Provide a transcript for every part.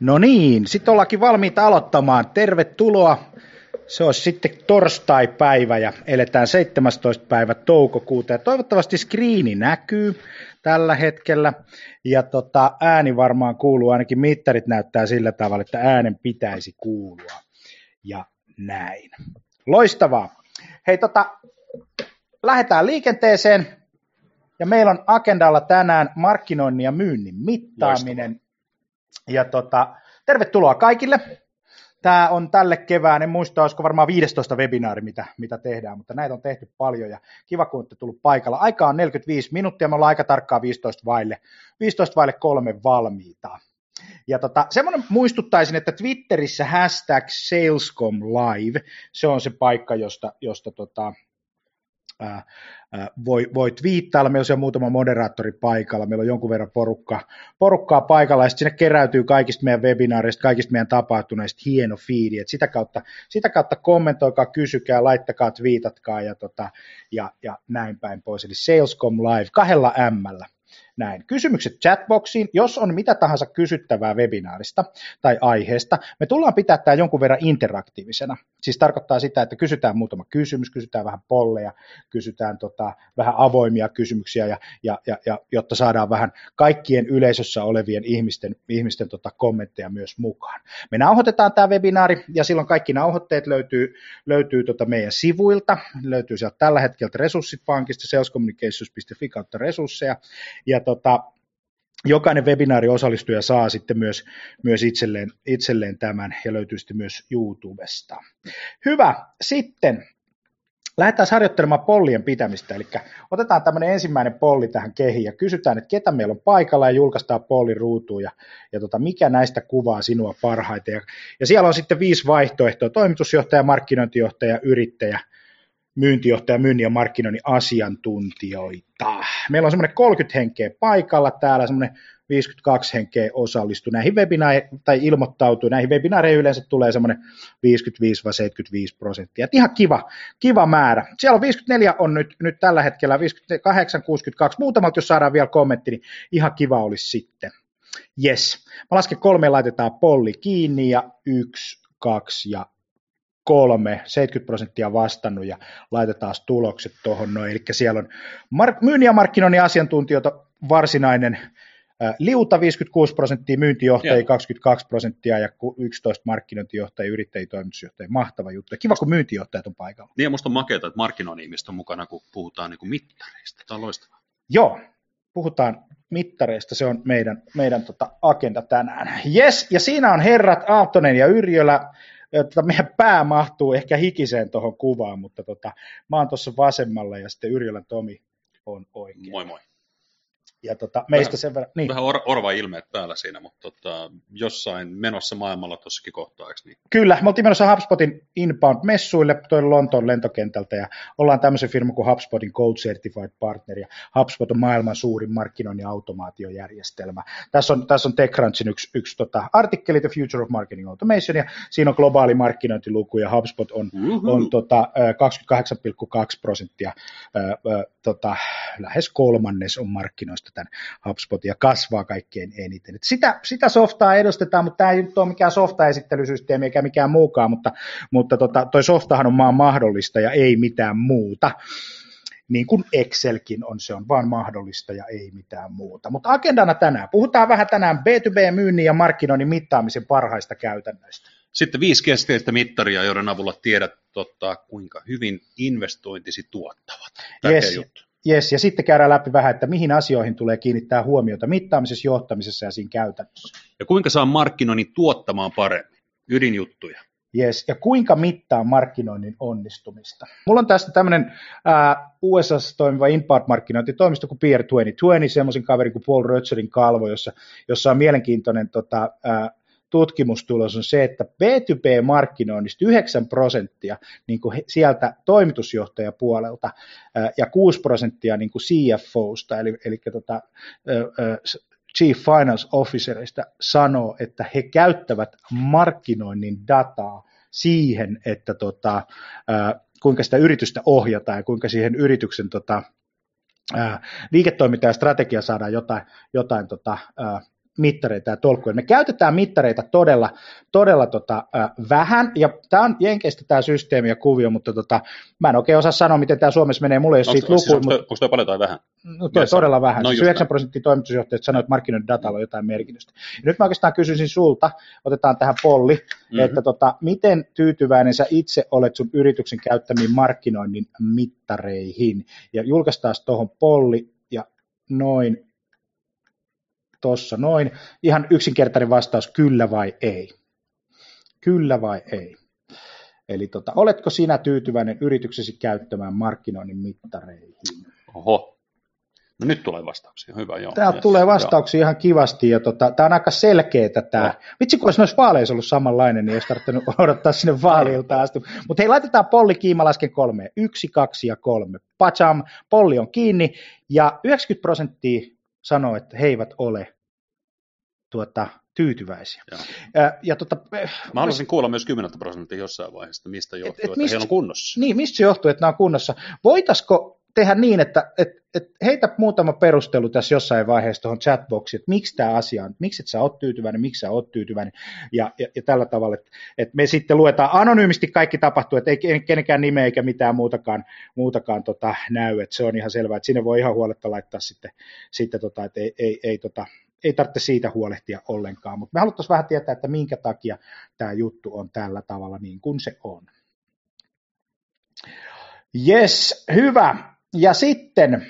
No niin, sitten ollaankin valmiita aloittamaan. Tervetuloa. Se on sitten torstai-päivä ja eletään 17. päivä toukokuuta ja toivottavasti skriini näkyy tällä hetkellä ja tota, ääni varmaan kuuluu, ainakin mittarit näyttää sillä tavalla, että äänen pitäisi kuulua ja näin. Loistavaa. Hei tota, lähdetään liikenteeseen ja meillä on agendalla tänään markkinoinnin ja myynnin mittaaminen. Loistavaa ja tota, tervetuloa kaikille. Tämä on tälle kevään, en muista, olisiko varmaan 15 webinaari, mitä, mitä tehdään, mutta näitä on tehty paljon ja kiva, kun olette tullut paikalla. Aika on 45 minuuttia, me ollaan aika tarkkaan 15 vaille, 15 vaille kolme valmiita. Ja tota, semmoinen muistuttaisin, että Twitterissä hashtag Salescom Live, se on se paikka, josta, josta tota, ää, voi, voi twiittailla, meillä on siellä muutama moderaattori paikalla, meillä on jonkun verran porukka, porukkaa paikalla, ja sinne keräytyy kaikista meidän webinaareista, kaikista meidän tapahtuneista hieno fiidi, että sitä kautta, sitä kautta kommentoikaa, kysykää, laittakaa, twiitatkaa ja, tota, ja, ja näin päin pois, eli Salescom Live kahdella M näin. Kysymykset chatboxiin, jos on mitä tahansa kysyttävää webinaarista tai aiheesta, me tullaan pitää tämä jonkun verran interaktiivisena. Siis tarkoittaa sitä, että kysytään muutama kysymys, kysytään vähän polleja, kysytään tota, vähän avoimia kysymyksiä, ja, ja, ja, ja, jotta saadaan vähän kaikkien yleisössä olevien ihmisten, ihmisten tota, kommentteja myös mukaan. Me nauhoitetaan tämä webinaari, ja silloin kaikki nauhoitteet löytyy, löytyy tota meidän sivuilta, löytyy sieltä tällä hetkellä resurssit pankista, salescommunications.fi kautta resursseja, ja tota, jokainen webinaariosallistuja saa sitten myös, myös itselleen, itselleen tämän ja löytyy sitten myös YouTubesta. Hyvä, sitten lähdetään harjoittelemaan pollien pitämistä, eli otetaan tämmöinen ensimmäinen polli tähän kehiin ja kysytään, että ketä meillä on paikalla ja julkaistaan polli ruutuun ja, ja tota, mikä näistä kuvaa sinua parhaiten. Ja, ja siellä on sitten viisi vaihtoehtoa, toimitusjohtaja, markkinointijohtaja, yrittäjä, myyntijohtaja, myynnin ja markkinoinnin asiantuntijoita. Meillä on semmoinen 30 henkeä paikalla täällä, semmoinen 52 henkeä osallistuu näihin webinaareihin, tai ilmoittautuu. Näihin webinaareihin yleensä tulee semmoinen 55-75 prosenttia. Et ihan kiva, kiva määrä. Siellä on 54 on nyt, nyt tällä hetkellä, 58, 62. Muutamalta, jos saadaan vielä kommentti, niin ihan kiva olisi sitten. Yes. Mä lasken kolme, laitetaan polli kiinni ja yksi, kaksi ja kolme, 70 prosenttia vastannut ja laitetaan tulokset tuohon noin. Eli siellä on mark- myynnin ja markkinoinnin asiantuntijoita varsinainen äh, liuta 56 prosenttia, myyntijohtajia 22 prosenttia ja 11 markkinointijohtajia, yrittäjiä, toimitusjohtajia. Mahtava juttu. Ja kiva, kun myyntijohtajat on paikalla. Niin ja musta on makeata, että markkinoinnin ihmiset on mukana, kun puhutaan niin kuin mittareista. Tämä on loistavaa. Joo, puhutaan mittareista, se on meidän, meidän tota agenda tänään. Yes, ja siinä on herrat Aaltonen ja Yrjölä tota, meidän pää mahtuu ehkä hikiseen tuohon kuvaan, mutta tota, mä oon tuossa vasemmalla ja sitten Yrjölän Tomi on oikein. Moi moi ja tota, meistä vähän, sen verran... Niin. Vähän or, orva ilmeet päällä siinä, mutta tota, jossain menossa maailmalla tuossakin kohtaa, eikö niin? Kyllä, me oltiin menossa HubSpotin inbound-messuille toi Lontoon lentokentältä ja ollaan tämmöisen firma kuin HubSpotin Gold Certified Partner ja HubSpot on maailman suurin markkinoinnin automaatiojärjestelmä. Tässä on, tässä on TechCrunchin yksi, yksi tota, artikkeli The Future of Marketing Automation ja siinä on globaali markkinointiluku ja HubSpot on, on tota, 28,2 prosenttia tota, lähes kolmannes on markkinoista tämän HubSpotia kasvaa kaikkein eniten. Et sitä, sitä softaa edustetaan, mutta tämä ei nyt ole mikään softa-esittelysysteemi eikä mikään muukaan, mutta, mutta tota, toi softahan on maan mahdollista ja ei mitään muuta niin kuin Excelkin on, se on vaan mahdollista ja ei mitään muuta. Mutta agendana tänään, puhutaan vähän tänään B2B-myynnin ja markkinoinnin mittaamisen parhaista käytännöistä. Sitten viisi keskeistä mittaria, joiden avulla tiedät, totta, kuinka hyvin investointisi tuottavat. yes. juttu. Yes, ja sitten käydään läpi vähän, että mihin asioihin tulee kiinnittää huomiota mittaamisessa, johtamisessa ja siinä käytännössä. Ja kuinka saa markkinoinnin tuottamaan paremmin? Ydinjuttuja. Yes, ja kuinka mittaa markkinoinnin onnistumista? Mulla on tästä tämmöinen USA toimiva inbound-markkinointitoimisto kuin Peer 2020, semmoisen kaverin kuin Paul Rötzerin kalvo, jossa, jossa on mielenkiintoinen tota, ää, tutkimustulos on se, että B2B-markkinoinnista 9 prosenttia niin kuin sieltä toimitusjohtajapuolelta ja 6 prosenttia niin kuin CFOsta, eli, eli tota, Chief Finance Officerista sanoo, että he käyttävät markkinoinnin dataa siihen, että tota, kuinka sitä yritystä ohjataan ja kuinka siihen yrityksen tota, liiketoiminta ja strategia saadaan jotain, jotain tota, mittareita ja tolkkuja. Me käytetään mittareita todella, todella tota, äh, vähän, ja tämä on Jenkeistä tämä systeemi ja kuvio, mutta tota, mä en oikein osaa sanoa, miten tämä Suomessa menee, mulla ei ole siitä lukuja. Siis onko, onko toi paljon tai vähän? No toi todella vähän. No, siis 9 prosenttia toimitusjohtajat sanoivat, että markkinoiden datalla on jotain merkitystä. Ja nyt mä oikeastaan kysyisin sulta, otetaan tähän polli, mm-hmm. että tota, miten tyytyväinen sä itse olet sun yrityksen käyttämiin markkinoinnin mittareihin. Ja julkaistaan tuohon polli ja noin tossa noin. Ihan yksinkertainen vastaus, kyllä vai ei. Kyllä vai ei. Eli tota, oletko sinä tyytyväinen yrityksesi käyttämään markkinoinnin mittareihin? Oho, No nyt tulee vastauksia, hyvä joo. Täältä yes, tulee vastauksia joo. ihan kivasti ja tota, tämä on aika selkeää tämä. No. Vitsi kun olisi noissa vaaleissa ollut samanlainen, niin olisi tarvinnut odottaa sinne vaalilta asti. Mutta hei, laitetaan polli kiima lasken kolme. Yksi, kaksi ja kolme. Pacham, polli on kiinni ja 90 prosenttia sanoo, että he eivät ole tuota, tyytyväisiä. Ja, ja tota, Mä haluaisin kuulla myös 10 prosenttia jossain vaiheessa, mistä johtuu, et, et että mistä, he on kunnossa. Niin, mistä se johtuu, että nämä on kunnossa. Voitaisiko tehdä niin, että et, et heitä muutama perustelu tässä jossain vaiheessa tuohon chatboxiin, että miksi tämä asia on, miksi et sä oot tyytyväinen, miksi sä oot tyytyväinen, ja, ja, ja tällä tavalla, että, että me sitten luetaan anonyymisti kaikki tapahtuu, että ei kenenkään nimeä eikä mitään muutakaan, muutakaan tota, näy, että se on ihan selvää, että sinne voi ihan huoletta laittaa sitten, sitten tota, että ei, ei, ei tota, ei tarvitse siitä huolehtia ollenkaan, mutta me haluttaisiin vähän tietää, että minkä takia tämä juttu on tällä tavalla niin kuin se on. Yes, hyvä. Ja sitten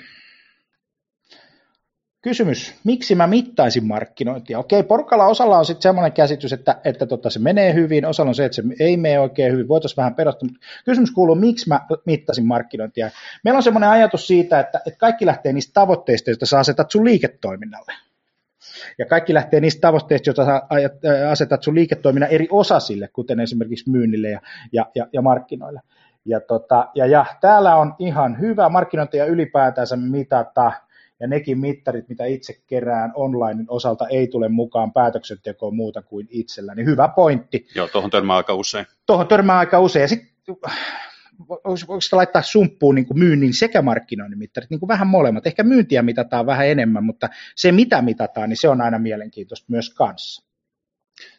kysymys, miksi mä mittaisin markkinointia? Okei, porukalla osalla on sitten semmoinen käsitys, että, että tota, se menee hyvin, osalla on se, että se ei mene oikein hyvin, voitaisiin vähän perustaa, mutta kysymys kuuluu, miksi mä mittasin markkinointia? Meillä on semmoinen ajatus siitä, että, että kaikki lähtee niistä tavoitteista, joita sä asetat sun liiketoiminnalle. Ja kaikki lähtee niistä tavoitteista, joita sä asetat sun liiketoiminnan eri osasille, kuten esimerkiksi myynnille ja, ja, ja, ja markkinoille. Ja, tota, ja, ja täällä on ihan hyvä markkinointia ylipäätänsä mitata, ja nekin mittarit, mitä itse kerään online osalta, ei tule mukaan päätöksentekoon muuta kuin itsellä. Niin hyvä pointti. Joo, tuohon törmää aika usein. Tuohon törmää aika usein. Ja sitten voiko sitä laittaa sumppuun niin kuin myynnin sekä markkinoinnin mittarit, niin kuin vähän molemmat. Ehkä myyntiä mitataan vähän enemmän, mutta se mitä mitataan, niin se on aina mielenkiintoista myös kanssa.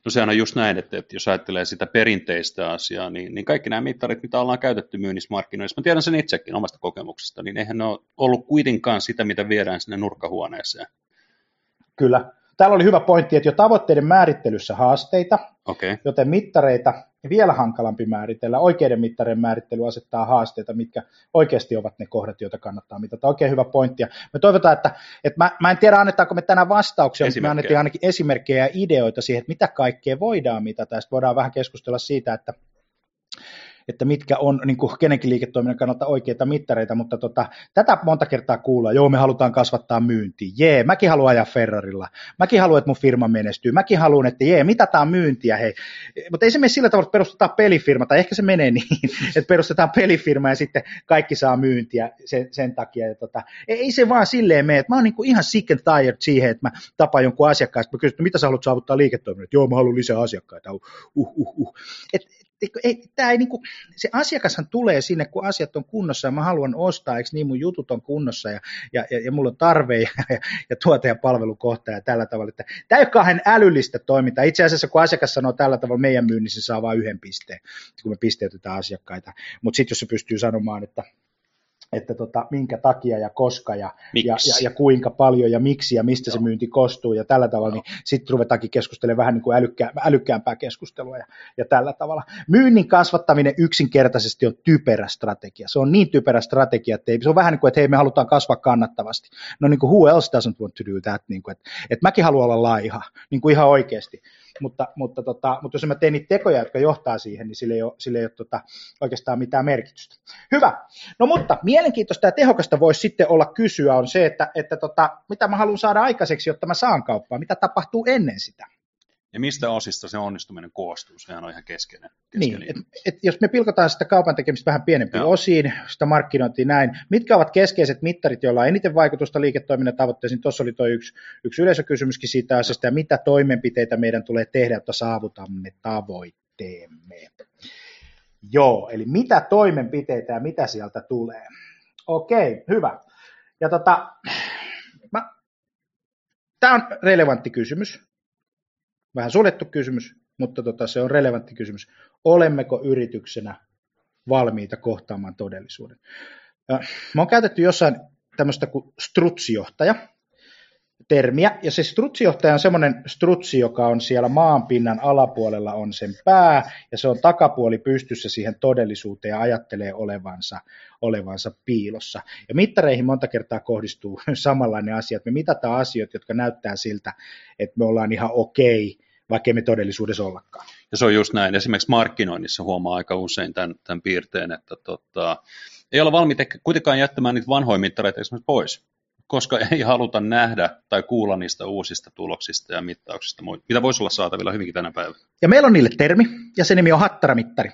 No sehän on just näin, että, että jos ajattelee sitä perinteistä asiaa, niin, niin kaikki nämä mittarit, mitä ollaan käytetty myynnissä markkinoissa, mä tiedän sen itsekin omasta kokemuksesta, niin eihän ne ole ollut kuitenkaan sitä, mitä viedään sinne nurkkahuoneeseen. Kyllä. Täällä oli hyvä pointti, että jo tavoitteiden määrittelyssä haasteita, okay. joten mittareita vielä hankalampi määritellä. Oikeiden mittarien määrittely asettaa haasteita, mitkä oikeasti ovat ne kohdat, joita kannattaa mitata. Oikein hyvä pointti. Me toivotaan, että, että mä, mä en tiedä annetaanko me tänään vastauksia, mutta me annettiin ainakin esimerkkejä ja ideoita siihen, että mitä kaikkea voidaan mitata. Sitten voidaan vähän keskustella siitä, että että mitkä on niin kuin kenenkin liiketoiminnan kannalta oikeita mittareita, mutta tota, tätä monta kertaa kuulla, joo me halutaan kasvattaa myyntiä, jee, mäkin haluan ajaa Ferrarilla, mäkin haluan, että mun firma menestyy, mäkin haluan, että jee, mitataan myyntiä, hei, mutta ei se mene sillä tavalla, että perustetaan pelifirma, tai ehkä se menee niin, että perustetaan pelifirma ja sitten kaikki saa myyntiä sen, sen takia, ja tota, ei se vaan silleen mene, että mä oon niin kuin ihan sick and tired siihen, että mä tapaan jonkun asiakkaan, että mä kysyn, että mitä sä haluat saavuttaa liiketoiminnan, joo mä haluan lisää asiakkaita, uh, uh. uh. Et, ei, tämä ei niinku, se asiakashan tulee sinne, kun asiat on kunnossa ja mä haluan ostaa, eikö niin mun jutut on kunnossa ja, ja, ja, ja mulla on tarve ja, ja, ja tuote- ja palvelukohta ja tällä tavalla. Että tämä ei ole kauhean älyllistä toimintaa. Itse asiassa kun asiakas sanoo tällä tavalla meidän myynnissä, saa vain yhden pisteen, kun me pisteytetään asiakkaita. Mutta sitten jos se pystyy sanomaan, että että tota, minkä takia ja koska ja, ja, ja, ja, kuinka paljon ja miksi ja mistä Joo. se myynti kostuu ja tällä tavalla, Joo. niin sitten ruvetaankin keskustelemaan vähän niin kuin älykkää, älykkäämpää keskustelua ja, ja tällä tavalla. Myynnin kasvattaminen yksinkertaisesti on typerä strategia. Se on niin typerä strategia, että ei, se on vähän niin kuin, että hei me halutaan kasvaa kannattavasti. No niin kuin who else doesn't want to do that, niin kuin, että, että mäkin haluan olla laiha, niin kuin ihan oikeasti mutta, mutta, tota, mutta jos mä teen niitä tekoja, jotka johtaa siihen, niin sille ei ole, sille ei ole tota, oikeastaan mitään merkitystä. Hyvä. No mutta mielenkiintoista ja tehokasta voisi sitten olla kysyä on se, että, että tota, mitä mä haluan saada aikaiseksi, jotta mä saan kauppaa, mitä tapahtuu ennen sitä. Ja mistä osista se onnistuminen koostuu, sehän on ihan keskeinen. keskeinen. Niin, et, et jos me pilkotaan sitä kaupan tekemistä vähän pienempiin Joo. osiin, sitä markkinointia näin, mitkä ovat keskeiset mittarit, joilla on eniten vaikutusta liiketoiminnan tavoitteisiin? Tuossa oli tuo yksi, yksi yleisökysymyskin siitä asiasta, ja mitä toimenpiteitä meidän tulee tehdä, jotta saavutamme tavoitteemme. Joo, eli mitä toimenpiteitä ja mitä sieltä tulee. Okei, hyvä. Ja tota, mä tämä on relevantti kysymys. Vähän suljettu kysymys, mutta tota, se on relevantti kysymys. Olemmeko yrityksenä valmiita kohtaamaan todellisuuden? Mä oon käytetty jossain tämmöistä kuin strutsijohtaja, termiä. Ja se strutsijohtaja on semmoinen strutsi, joka on siellä maanpinnan alapuolella on sen pää, ja se on takapuoli pystyssä siihen todellisuuteen ja ajattelee olevansa, olevansa piilossa. Ja mittareihin monta kertaa kohdistuu samanlainen asia, että me mitataan asioita, jotka näyttää siltä, että me ollaan ihan okei, vaikka me todellisuudessa ollakaan. Ja se on just näin. Esimerkiksi markkinoinnissa huomaa aika usein tämän, tämän piirteen, että tota, ei olla valmiita kuitenkaan jättämään niitä vanhoja mittareita esimerkiksi pois koska ei haluta nähdä tai kuulla niistä uusista tuloksista ja mittauksista, mitä voisi olla saatavilla hyvinkin tänä päivänä. Ja meillä on niille termi, ja se nimi on hattaramittari.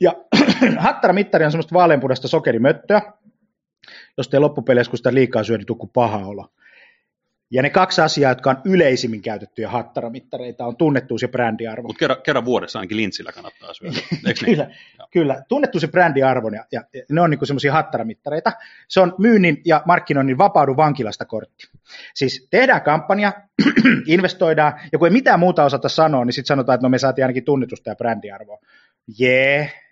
Ja hattaramittari on semmoista vaaleanpunaista sokerimöttöä, josta ei loppupeleissä, kun sitä liikaa syö, niin paha olo. Ja ne kaksi asiaa, jotka on yleisimmin käytettyjä hattaramittareita, on tunnettuus ja brändiarvo. Mutta kerran, kerran vuodessa ainakin lintsillä kannattaa syödä, eikö niin? kyllä, kyllä, tunnettuus ja brändiarvo, ja, ja ne on niinku semmoisia hattaramittareita. Se on myynnin ja markkinoinnin vapaudu vankilasta kortti. Siis tehdään kampanja, investoidaan, ja kun ei mitään muuta osata sanoa, niin sitten sanotaan, että no me saatiin ainakin tunnetusta ja brändiarvoa. Jee, yeah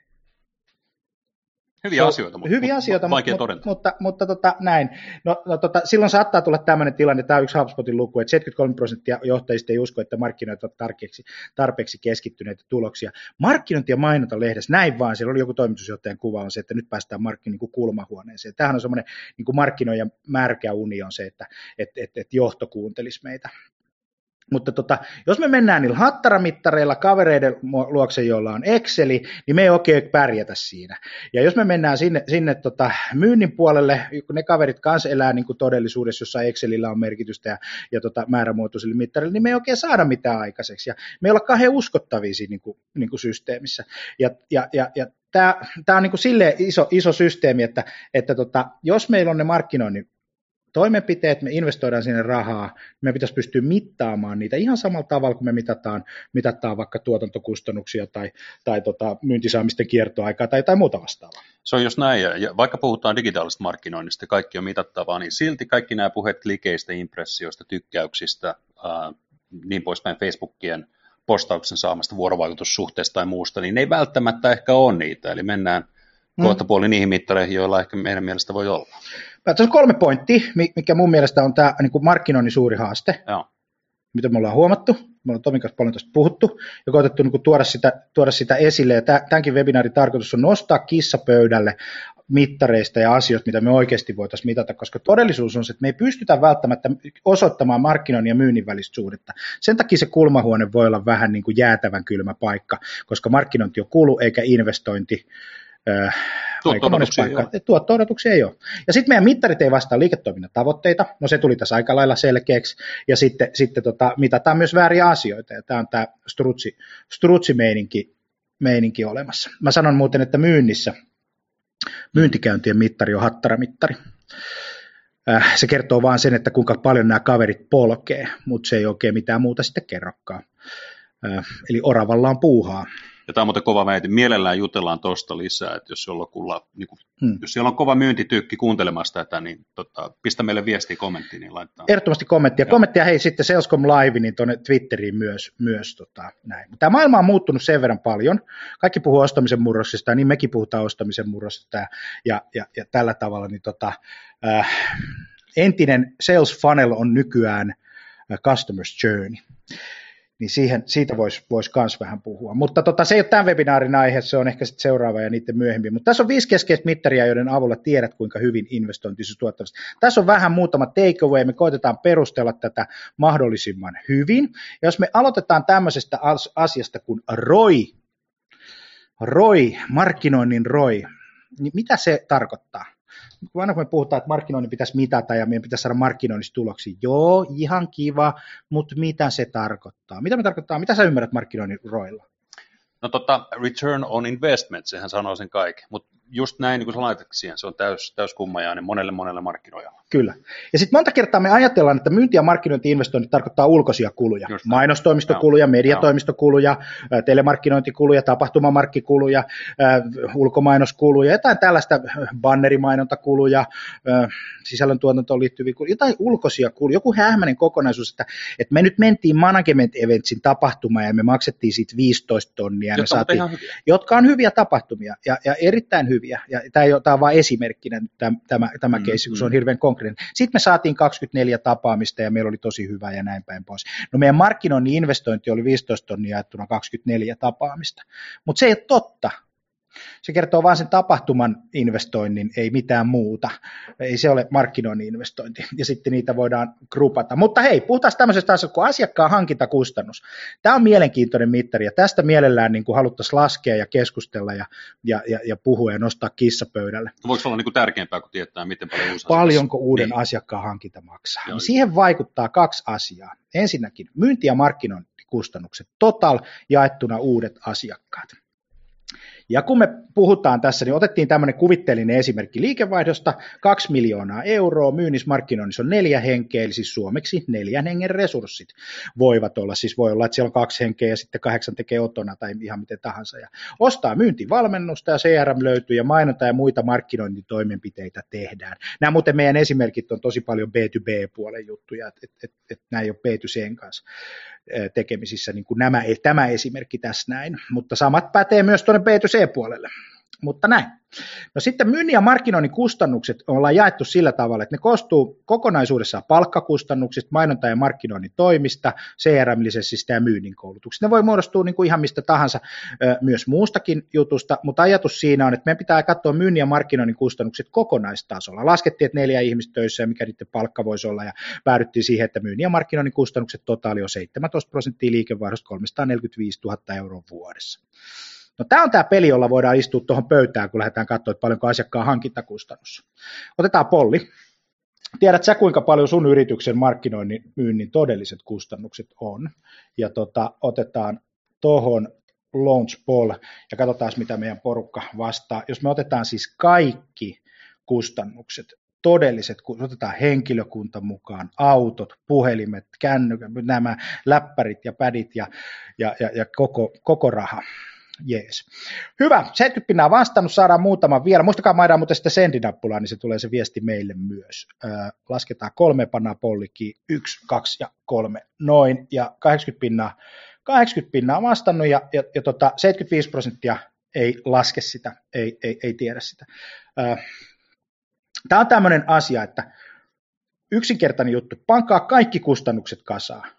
Hyviä asioita, mutta, hyviä asioita, vaikea mutta, mutta, mutta, mutta tota, näin. No, no, tota, silloin saattaa tulla tämmöinen tilanne, tämä on yksi HubSpotin luku, että 73 prosenttia johtajista ei usko, että markkinoit ovat tarpeeksi, tarpeeksi keskittyneitä tuloksia. Markkinointi ja mainonta lehdessä, näin vaan, siellä oli joku toimitusjohtajan kuva, on se, että nyt päästään markkinoin niin kulmahuoneeseen. Tämähän on semmoinen niin markkinoijan märkä uni on se, että et, et, et johto kuuntelisi meitä. Mutta tota, jos me mennään niillä hattaramittareilla kavereiden luokse, joilla on Exceli, niin me ei oikein pärjätä siinä. Ja jos me mennään sinne, sinne tota, myynnin puolelle, kun ne kaverit kanssa elää niin kuin todellisuudessa, jossa Excelillä on merkitystä ja, ja tota, määrämuotoisille mittareille, niin me ei oikein saada mitään aikaiseksi. Ja me ei olla kauhean uskottavia siinä niin kuin, niin kuin systeemissä. Ja, ja, ja, ja tämä, on niin kuin sille iso, iso systeemi, että, että tota, jos meillä on ne markkinoinnin toimenpiteet, me investoidaan sinne rahaa, me pitäisi pystyä mittaamaan niitä ihan samalla tavalla, kun me mitataan, mitataan vaikka tuotantokustannuksia tai, tai tota, myyntisaamisten kiertoaikaa tai jotain muuta vastaavaa. Se on just näin, ja vaikka puhutaan digitaalisesta markkinoinnista, kaikki on mitattavaa, niin silti kaikki nämä puheet klikeistä, impressioista, tykkäyksistä, ää, niin poispäin Facebookien postauksen saamasta vuorovaikutussuhteesta tai muusta, niin ne ei välttämättä ehkä ole niitä, eli mennään mm. kohta puoli niihin mittareihin, joilla ehkä meidän mielestä voi olla. Tässä on kolme pointtia, mikä mun mielestä on tämä niin kuin markkinoinnin suuri haaste, Joo. mitä me ollaan huomattu. Me ollaan Tomin kanssa paljon tästä puhuttu ja koetettu niin kuin tuoda, sitä, tuoda sitä esille. Ja tämänkin webinaarin tarkoitus on nostaa kissa pöydälle mittareista ja asioista, mitä me oikeasti voitaisiin mitata, koska todellisuus on se, että me ei pystytä välttämättä osoittamaan markkinoinnin ja myynnin välistä suhdetta. Sen takia se kulmahuone voi olla vähän niin kuin jäätävän kylmä paikka, koska markkinointi on kulu eikä investointi Tuotto-odotuksia ei ole. Tuotto-odotuksia ei ole. Ja sitten meidän mittarit ei vastaa liiketoiminnan tavoitteita, no se tuli tässä aika lailla selkeäksi, ja sitten, sitten tota, mitataan myös vääriä asioita, ja tämä on tämä strutsi, strutsi-meininki meininki olemassa. Mä sanon muuten, että myynnissä myyntikäyntien mittari on hattaramittari. Äh, se kertoo vaan sen, että kuinka paljon nämä kaverit polkee, mutta se ei oikein mitään muuta sitten kerrokaan. Äh, eli oravalla on puuhaa. Ja tämä on muuten kova väite. Mielellään jutellaan tuosta lisää, että jos, jollakulla, niin kuin, hmm. jos siellä on kova myyntitykki kuuntelemassa tätä, niin tota, pistä meille viestiä kommenttiin, niin laittaa. Ehdottomasti kommenttia. Joo. Kommenttia hei sitten Salescom Live, niin tuonne Twitteriin myös. myös tota, näin. Tämä maailma on muuttunut sen verran paljon. Kaikki puhuu ostamisen murroksista, niin mekin puhutaan ostamisen murroksista ja, ja, ja, ja tällä tavalla. Niin tota, äh, entinen sales funnel on nykyään äh, customer's journey niin siihen, siitä voisi vois myös vähän puhua. Mutta tota, se ei ole tämän webinaarin aihe, se on ehkä sitten seuraava ja niiden myöhemmin. Mutta tässä on viisi keskeistä mittaria, joiden avulla tiedät, kuinka hyvin investointi tuottavasti. Tässä on vähän muutama takeaway, me koitetaan perustella tätä mahdollisimman hyvin. Ja jos me aloitetaan tämmöisestä asiasta kuin ROI, ROI, markkinoinnin ROI, niin mitä se tarkoittaa? Aina kun me puhutaan, että markkinoinnin pitäisi mitata ja meidän pitäisi saada markkinoinnista tuloksia, joo, ihan kiva, mutta mitä se tarkoittaa? Mitä me tarkoittaa, mitä sä ymmärrät markkinoinnin roilla? No tota, return on investment, sehän sanoo sen kaiken, mutta just näin, niin kuin laitat siihen, se on täys, täys kummajainen monelle monelle markkinoijalle. Kyllä. Ja sitten monta kertaa me ajatellaan, että myynti- ja markkinointi-investoinnit tarkoittaa ulkoisia kuluja. Just Mainostoimistokuluja, mediatoimistokuluja, telemarkkinointikuluja, tapahtumamarkkikuluja, ulkomainoskuluja, jotain tällaista bannerimainontakuluja, sisällöntuotantoon liittyviä kuluja, jotain ulkoisia kuluja, joku hämäinen kokonaisuus, että, että me nyt mentiin Management Eventsin tapahtumaan ja me maksettiin siitä 15 tonnia. Jotka, me saatiin, jotka on hyviä tapahtumia ja, ja erittäin hyviä. Ja tämä, tämä on vain esimerkkinä tämä, tämä, tämä mm, keissi, kun se on mm. hirveän konkreettinen. Sitten me saatiin 24 tapaamista ja meillä oli tosi hyvä ja näin päin pois. No meidän markkinoinnin investointi oli 15 tonnia jaettuna 24 tapaamista. Mutta se ei ole totta, se kertoo vain sen tapahtuman investoinnin, ei mitään muuta. Ei se ole markkinoinnin investointi. Ja sitten niitä voidaan grupata. Mutta hei, puhutaan tämmöisestä asiasta kuin asiakkaan hankintakustannus. Tämä on mielenkiintoinen mittari ja tästä mielellään niin kuin haluttaisiin laskea ja keskustella ja, ja, ja, ja puhua ja nostaa kissa pöydälle. Voiko olla niin kuin tärkeämpää kuin tietää, miten paljon uusi Paljonko uuden niin. asiakkaan hankinta maksaa? Joo. Siihen vaikuttaa kaksi asiaa. Ensinnäkin myynti- ja markkinointikustannukset, total jaettuna uudet asiakkaat. Ja kun me puhutaan tässä, niin otettiin tämmöinen kuvitteellinen esimerkki liikevaihdosta, 2 miljoonaa euroa, myynnismarkkinoinnissa on neljä henkeä, eli siis suomeksi neljän hengen resurssit. Voivat olla, siis voi olla, että siellä on kaksi henkeä ja sitten kahdeksan tekee otona tai ihan miten tahansa, ja ostaa myyntivalmennusta ja CRM löytyy ja mainonta ja muita markkinointitoimenpiteitä tehdään. Nämä muuten meidän esimerkit on tosi paljon B2B-puolen juttuja, että et, et, et nämä ei ole B2Cn kanssa tekemisissä, niin kuin nämä, tämä esimerkki tässä näin, mutta samat pätee myös tuonne B2C-puolelle mutta näin. No sitten myynnin ja markkinoinnin kustannukset ollaan jaettu sillä tavalla, että ne koostuu kokonaisuudessaan palkkakustannuksista, mainonta- ja markkinoinnin toimista, CRM-lisenssistä ja myynnin koulutuksista. Ne voi muodostua niin kuin ihan mistä tahansa myös muustakin jutusta, mutta ajatus siinä on, että meidän pitää katsoa myynnin ja markkinoinnin kustannukset kokonaistasolla. Laskettiin, että neljä ihmistä töissä ja mikä niiden palkka voisi olla ja päädyttiin siihen, että myynnin ja markkinoinnin kustannukset totaali on 17 prosenttia liikevaihdosta 345 000 euroa vuodessa. No tämä on tämä peli, jolla voidaan istua tuohon pöytään, kun lähdetään katsoa, että paljonko asiakkaan hankintakustannus. Otetaan polli. Tiedät sä, kuinka paljon sun yrityksen markkinoinnin myynnin todelliset kustannukset on. Ja tota, otetaan tuohon launch poll ja katsotaan, mitä meidän porukka vastaa. Jos me otetaan siis kaikki kustannukset, todelliset, kun otetaan henkilökunta mukaan, autot, puhelimet, kännykät, nämä läppärit ja pädit ja, ja, ja, ja koko, koko raha, Jees. Hyvä, 70 pinnaa vastannut, saadaan muutama vielä. Muistakaa maidaan muuten sitä sendinappulaa, niin se tulee se viesti meille myös. Ö, lasketaan kolme pannaa pollikki, yksi, kaksi ja kolme, noin, ja 80 pinnaa, 80 pinnaa vastannut, ja, ja, ja tota, 75 prosenttia ei laske sitä, ei, ei, ei tiedä sitä. Tämä on tämmöinen asia, että yksinkertainen juttu, pankkaa kaikki kustannukset kasaan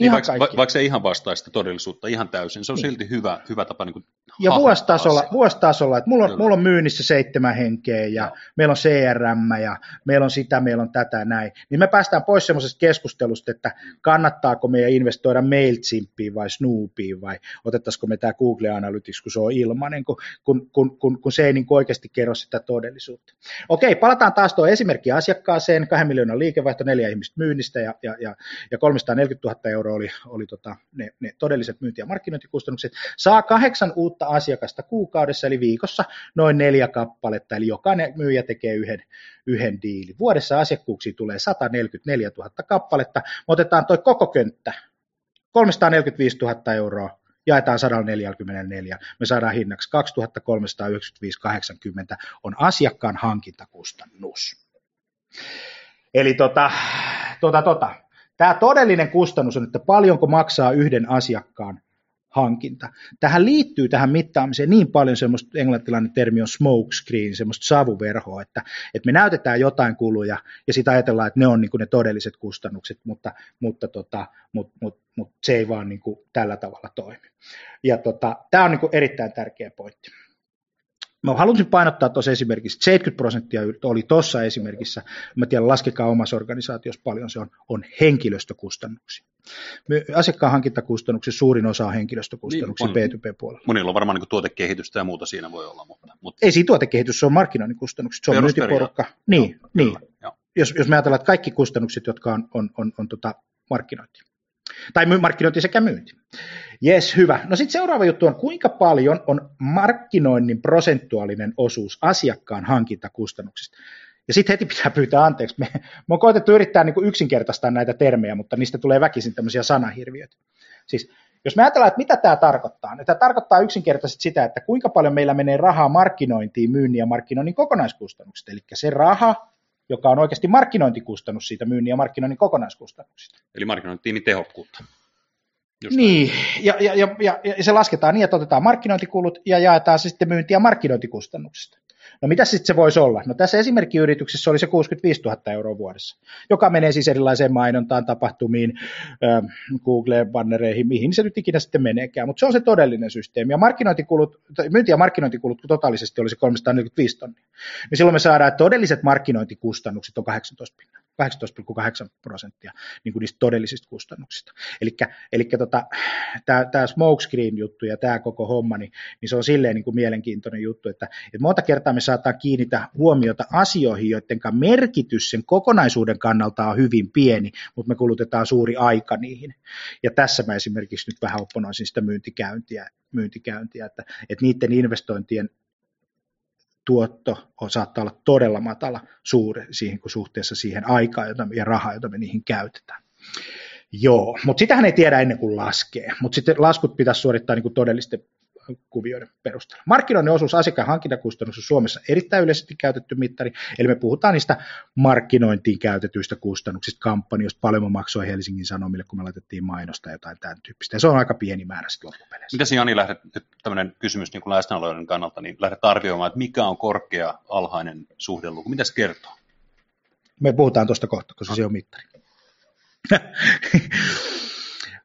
niin vaikka, va, vaikka se ei ihan vastaa sitä todellisuutta ihan täysin, se on niin. silti hyvä, hyvä tapa niin kuin Ja vuositasolla, vuositasolla, että mulla on, mulla on myynnissä seitsemän henkeä ja no. meillä on CRM ja meillä on sitä, meillä on tätä näin, niin me päästään pois semmoisesta keskustelusta, että kannattaako meidän investoida MailChimpiin vai Snoopiin vai otettaisiko me tämä Google Analytics, kun se on ilmainen, kun, kun, kun, kun, kun se ei niin oikeasti kerro sitä todellisuutta. Okei, palataan taas tuo esimerkki asiakkaaseen, kahden miljoonan liikevaihto, neljä ihmistä myynnistä ja, ja, ja, ja 340 000 euroa euroa oli, oli tota, ne, ne todelliset myynti- ja markkinointikustannukset. Saa kahdeksan uutta asiakasta kuukaudessa, eli viikossa noin neljä kappaletta, eli jokainen myyjä tekee yhden, yhden diilin. Vuodessa asiakkuuksia tulee 144 000 kappaletta. Me otetaan toi koko könttä, 345 000 euroa, jaetaan 144, me saadaan hinnaksi 2395,80 on asiakkaan hankintakustannus. Eli tota, tota, tota, Tämä todellinen kustannus on, että paljonko maksaa yhden asiakkaan hankinta. Tähän liittyy tähän mittaamiseen niin paljon semmoista, englantilainen termi on smoke screen, semmoista savuverhoa, että, että me näytetään jotain kuluja ja sitten ajatellaan, että ne on niin ne todelliset kustannukset, mutta, mutta, tota, mutta, mutta, mutta se ei vaan niin tällä tavalla toimi. Ja tota, tämä on niin erittäin tärkeä pointti. Mä halusin painottaa tuossa esimerkissä, että 70 prosenttia oli tuossa esimerkissä, mä tiedän, laskekaa omassa organisaatiossa paljon se on, on henkilöstökustannuksia. Asiakkaan hankintakustannuksia suurin osa on henkilöstökustannuksia niin, B2B-puolella. Monilla on varmaan niin kehitystä ja muuta siinä voi olla. Mutta, mutta... Ei siinä tuotekehitys, se on markkinoinnin kustannukset, se on myyntiporukka. Niin, no, niin. Kyllä, jos, jos me ajatellaan, että kaikki kustannukset, jotka on, on, on, on tota markkinointi. Tai markkinointi sekä myynti. Jes, hyvä. No sitten seuraava juttu on, kuinka paljon on markkinoinnin prosentuaalinen osuus asiakkaan hankintakustannuksista. Ja sitten heti pitää pyytää anteeksi. Me, me on koetettu yrittää niin kuin yksinkertaistaa näitä termejä, mutta niistä tulee väkisin tämmöisiä sanahirviöitä. Siis jos me ajatellaan, että mitä tämä tarkoittaa, niin tämä tarkoittaa yksinkertaisesti sitä, että kuinka paljon meillä menee rahaa markkinointiin, myynnin ja markkinoinnin kokonaiskustannukset. Eli se raha, joka on oikeasti markkinointikustannus siitä myynnin ja markkinoinnin kokonaiskustannuksista. Eli markkinointiin tehokkuutta. Just niin, ja, ja, ja, ja, ja se lasketaan niin, että otetaan markkinointikulut ja jaetaan se sitten myynti- ja markkinointikustannuksista. No mitä sitten se voisi olla? No tässä esimerkkiyrityksessä oli se 65 000 euroa vuodessa, joka menee siis erilaiseen mainontaan, tapahtumiin, äh, Google-bannereihin, mihin se nyt ikinä sitten meneekään, mutta se on se todellinen systeemi. Ja markkinointikulut, myynti- ja markkinointikulut totaalisesti oli se 345 tonnia. Niin silloin me saadaan, että todelliset markkinointikustannukset on 18 pinnaa. 18,8 prosenttia niin kuin niistä todellisista kustannuksista. Eli tota, tämä smokescreen-juttu ja tämä koko homma, niin, niin se on silleen niin kuin mielenkiintoinen juttu, että, että monta kertaa me saattaa kiinnittää huomiota asioihin, joiden merkitys sen kokonaisuuden kannalta on hyvin pieni, mutta me kulutetaan suuri aika niihin. Ja tässä mä esimerkiksi nyt vähän opponoisin sitä myyntikäyntiä, myyntikäyntiä että, että niiden investointien tuotto on, saattaa olla todella matala suuri siihen, kun suhteessa siihen aikaan jota, ja rahaa, jota me niihin käytetään. Joo, mutta sitähän ei tiedä ennen kuin laskee, mutta sitten laskut pitäisi suorittaa niin kuin todellisten kuvioiden perusteella. Markkinoinnin osuus asiakkaan hankintakustannus on Suomessa erittäin yleisesti käytetty mittari, eli me puhutaan niistä markkinointiin käytetyistä kustannuksista, kampanjoista, paljon mä maksoin Helsingin Sanomille, kun me laitettiin mainosta jotain tämän tyyppistä, ja se on aika pieni määrä sitten loppupeleissä. Miten Jani lähdet, nyt tämmöinen kysymys niin läsnäolojen kannalta, niin lähdet arvioimaan, että mikä on korkea, alhainen suhdeluku, mitä se kertoo? Me puhutaan tuosta kohta, koska se on mittari.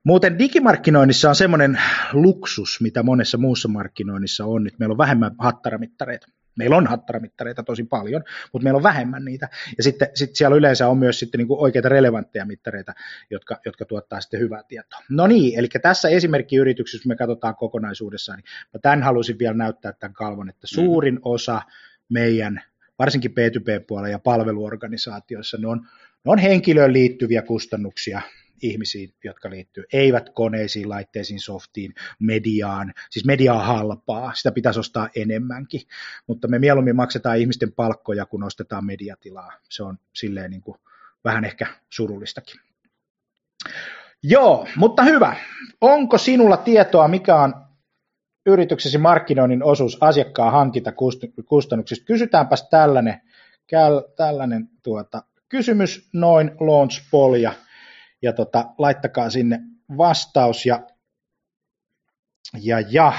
Muuten digimarkkinoinnissa on semmoinen luksus, mitä monessa muussa markkinoinnissa on, että meillä on vähemmän hattaramittareita. Meillä on hattaramittareita tosi paljon, mutta meillä on vähemmän niitä. Ja sitten, sitten siellä yleensä on myös sitten niin kuin oikeita relevantteja mittareita, jotka, jotka tuottaa sitten hyvää tietoa. No niin, eli tässä esimerkkiyrityksessä, jos me katsotaan kokonaisuudessaan, niin mä tämän halusin vielä näyttää tämän kalvon, että suurin osa meidän, varsinkin P2P-puolella ja palveluorganisaatioissa, ne on, ne on henkilöön liittyviä kustannuksia, ihmisiin, jotka liittyy, eivät koneisiin, laitteisiin, softiin, mediaan. Siis media on halpaa, sitä pitäisi ostaa enemmänkin, mutta me mieluummin maksetaan ihmisten palkkoja, kun ostetaan mediatilaa. Se on silleen niin kuin vähän ehkä surullistakin. Joo, mutta hyvä. Onko sinulla tietoa, mikä on yrityksesi markkinoinnin osuus asiakkaan hankintakustannuksista? Kysytäänpäs tällainen, tällainen tuota, kysymys noin launchpolja ja tota, laittakaa sinne vastaus ja, ja, ja